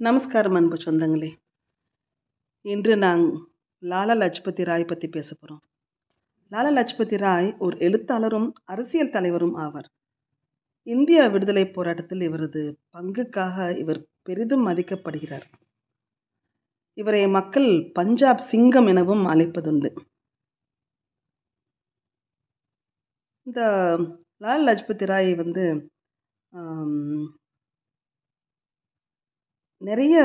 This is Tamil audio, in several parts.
நமஸ்காரம் அன்பு சொந்தங்களே. இன்று நான் லாலா லஜ்பதி ராய் பற்றி பேச போகிறோம் லாலா லஜ்பதி ராய் ஒரு எழுத்தாளரும் அரசியல் தலைவரும் ஆவார். இந்திய விடுதலை போராட்டத்தில் இவரது பங்குக்காக இவர் பெரிதும் மதிக்கப்படுகிறார். இவரை மக்கள் பஞ்சாப் சிங்கம் எனவும் அழைப்பதுண்டு. இந்த லாலா லஜ்பதி ராய் வந்து நிறைய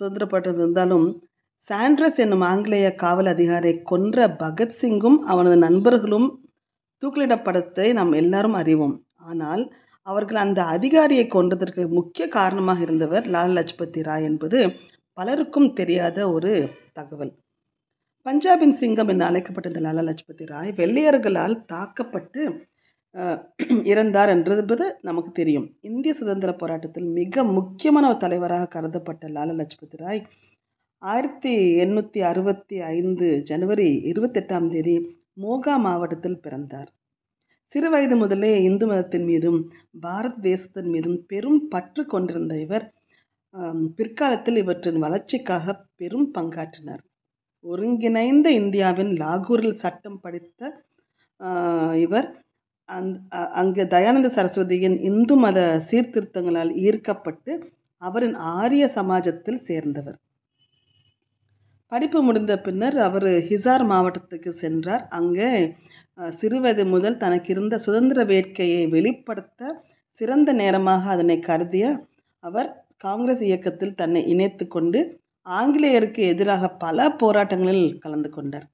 சுதந்திர போராட்டம் இருந்தாலும் சாண்ட்ரஸ் என்னும் ஆங்கிலேய காவல் அதிகாரியை கொன்ற பகத்சிங்கும் அவனது நண்பர்களும் தூக்கிலிடப்படத்தை நாம் எல்லாரும் அறிவோம். ஆனால் அவர்கள் அந்த அதிகாரியை கொன்றதற்கு முக்கிய காரணமாக இருந்தவர் லால் லஜ்பதி ராய் என்பது பலருக்கும் தெரியாத ஒரு தகவல். பஞ்சாபின் சிங்கம் என்று அழைக்கப்பட்ட இந்த லாலா லஜ்பதி ராய் வெள்ளையர்களால் தாக்கப்பட்டு இறந்தார் என்றது நமக்கு தெரியும். இந்திய சுதந்திர போராட்டத்தில் மிக முக்கியமான ஒரு தலைவராக கருதப்பட்ட லாலா லஜ்பதி ராய் ஆயிரத்தி எண்ணூற்றி அறுபத்தி ஐந்து ஜனவரி இருபத்தெட்டாம் தேதி மோகா மாவட்டத்தில் பிறந்தார். சிறு வயது முதலே இந்து மதத்தின் மீதும் பாரத் தேசத்தின் மீதும் பெரும் பற்று கொண்டிருந்த இவர் பிற்காலத்தில் இவற்றின் வளர்ச்சிக்காக பெரும் பங்காற்றினார். ஒருங்கிணைந்த இந்தியாவின் லாகூரில் சட்டம் படித்த இவர் அந் அ- அங்கு தயானந்த சரஸ்வதியின் இந்து மத சீர்திருத்தங்களால் ஈர்க்கப்பட்டு அவரின் ஆரிய சமாஜத்தில் சேர்ந்தவர். படிப்பு முடிந்த பின்னர் அவர் ஹிசார் மாவட்டத்துக்கு சென்றார். அங்கே சிறுவயது முதல் தனக்கு இருந்த சுதந்திர வேட்கையை வெளிப்படுத்த சிறந்த நேரமாக அதனை கருதிய அவர் காங்கிரஸ் இயக்கத்தில் தன்னை இணைத்து கொண்டு ஆங்கிலேயருக்கு எதிராக பல போராட்டங்களில் கலந்து கொண்டார்.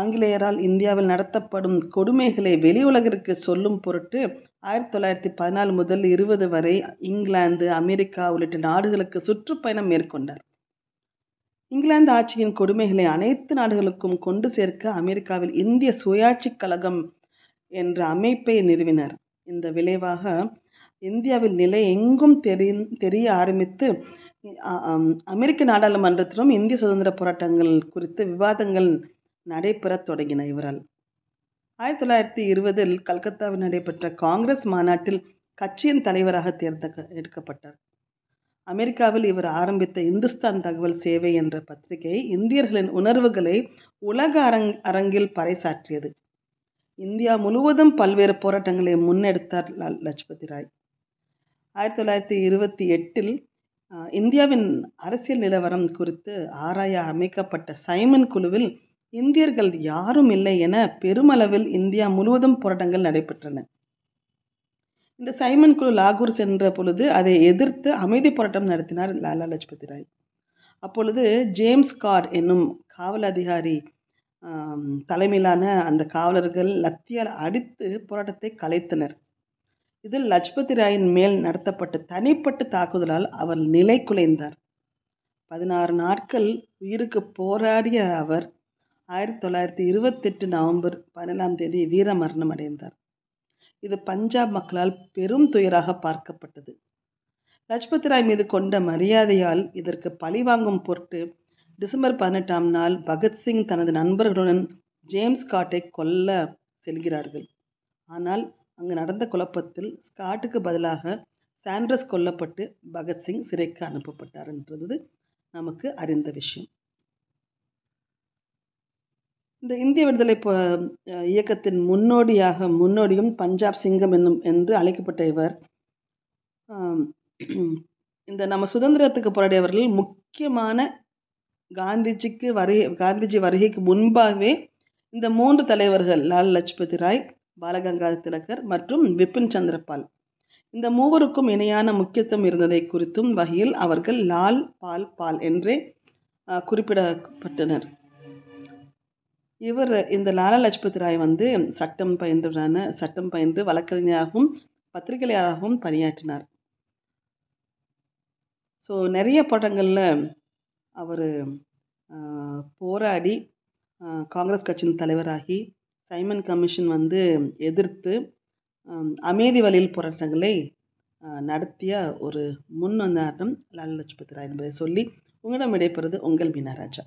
ஆங்கிலேயரால் இந்தியாவில் நடத்தப்படும் கொடுமைகளை வெளி உலகிற்கு சொல்லும் பொருட்டு ஆயிரத்தி தொள்ளாயிரத்தி பதினாலு முதல் இருபது வரை இங்கிலாந்து அமெரிக்கா உள்ளிட்ட நாடுகளுக்கு சுற்றுப்பயணம் மேற்கொண்டார். இங்கிலாந்து ஆட்சியின் கொடுமைகளை அனைத்து நாடுகளுக்கும் கொண்டு சேர்க்க அமெரிக்காவில் இந்திய சுயாட்சி கழகம் என்ற அமைப்பை நிறுவினார். இந்த விளைவாக இந்தியாவில் நிலை எங்கும் தெரி தெரிய ஆரம்பித்து அமெரிக்க நாடாளுமன்றத்திலும் இந்திய சுதந்திர போராட்டங்கள் குறித்து விவாதங்கள் நடைபெறத் தொடங்கின இவரால். ஆயிரத்தி தொள்ளாயிரத்தி இருபதில் கல்கத்தாவில் நடைபெற்ற காங்கிரஸ் மாநாட்டில் கட்சியின் தலைவராக தேர்ந்தெடுக்க எடுக்கப்பட்டார். அமெரிக்காவில் இவர் ஆரம்பித்த இந்துஸ்தான் தகவல் சேவை என்ற பத்திரிகை இந்தியர்களின் உணர்வுகளை உலக அரங் அரங்கில் பறைசாற்றியது. இந்தியா முழுவதும் பல்வேறு போராட்டங்களை முன்னெடுத்தார் லால் லஜ்பதி ராய். ஆயிரத்தி தொள்ளாயிரத்தி இருபத்தி எட்டில் இந்தியாவின் அரசியல் நிலவரம் குறித்து ஆராய அமைக்கப்பட்ட சைமன் குழுவில் இந்தியர்கள் யாரும் இல்லை என பெருமளவில் இந்தியா முழுவதும் போராட்டங்கள் நடைபெற்றன. இந்த சைமன் குழு லாகூர் சென்ற பொழுது அதை எதிர்த்து அமைதி போராட்டம் நடத்தினார் லாலா லஜ்பதி ராய். அப்பொழுது ஜேம்ஸ் கார்ட் என்னும் காவல் அதிகாரி தலைமையிலான அந்த காவலர்கள் லத்தியால் அடித்து போராட்டத்தை கலைத்தனர். இதில் லஜ்பதி ராயின் மேல் நடத்தப்பட்ட தனிப்பட்ட தாக்குதலால் அவர் நிலை குலைந்தார். பதினாறு நாட்கள் உயிருக்கு போராடிய அவர் ஆயிரத்தி தொள்ளாயிரத்தி இருபத்தெட்டு நவம்பர் பதினேழாம் தேதி வீரமரணம் அடைந்தார். இது பஞ்சாப் மக்களால் பெரும் துயராக பார்க்கப்பட்டது. லஜ்பத் ராய் மீது கொண்ட மரியாதையால் இதற்கு பழிவாங்கும் பொருட்டு டிசம்பர் பதினெட்டாம் நாள் பகத்சிங் தனது நண்பர்களுடன் ஜேம்ஸ் ஸ்காட்டை கொல்ல செல்கிறார்கள். ஆனால் அங்கு நடந்த குழப்பத்தில் ஸ்காட்டுக்கு பதிலாக சாண்ட்ரஸ் கொல்லப்பட்டு பகத்சிங் சிறைக்கு அனுப்பப்பட்டார் என்றது நமக்கு அறிந்த விஷயம். இந்த இந்திய விடுதலை போ- இயக்கத்தின் முன்னோடியாக முன்னோடியும் பஞ்சாப் சிங்கம் என்னும் என்று அழைக்கப்பட்ட இவர் இந்த நம்ம சுதந்திரத்துக்கு போராடியவர்கள் முக்கியமான காந்திஜிக்கு வருகை காந்திஜி வருகைக்கு முன்பாகவே இந்த மூன்று தலைவர்கள் லால் லஜ்பதி ராய் பாலகங்காதர் திலகர் மற்றும் பிபின் சந்திரபால். இந்த மூவருக்கும் இணையான முக்கியத்துவம் இருந்ததை குறித்தும் வகையில் அவர்கள் லால் பால் பால் என்றே குறிப்பிடப்பட்டனர். இவர் இந்த லாலா லஜ்பத் ராய் வந்து சட்டம் பயின்றவரான சட்டம் பயின்று வழக்கறிஞராகவும் பத்திரிகையாளராகவும் பணியாற்றினார். ஸோ நிறைய படங்களில் அவர் போராடி காங்கிரஸ் கட்சியின் தலைவராகி சைமன் கமிஷன் வந்து எதிர்த்து அமைதி வழியில் போராட்டங்களை நடத்திய ஒரு முன் உதாரணம் லாலா லஜ்பத் ராய் என்பதை சொல்லி உங்களிடம் விடைபெறுவது உங்கள் மீனாராஜா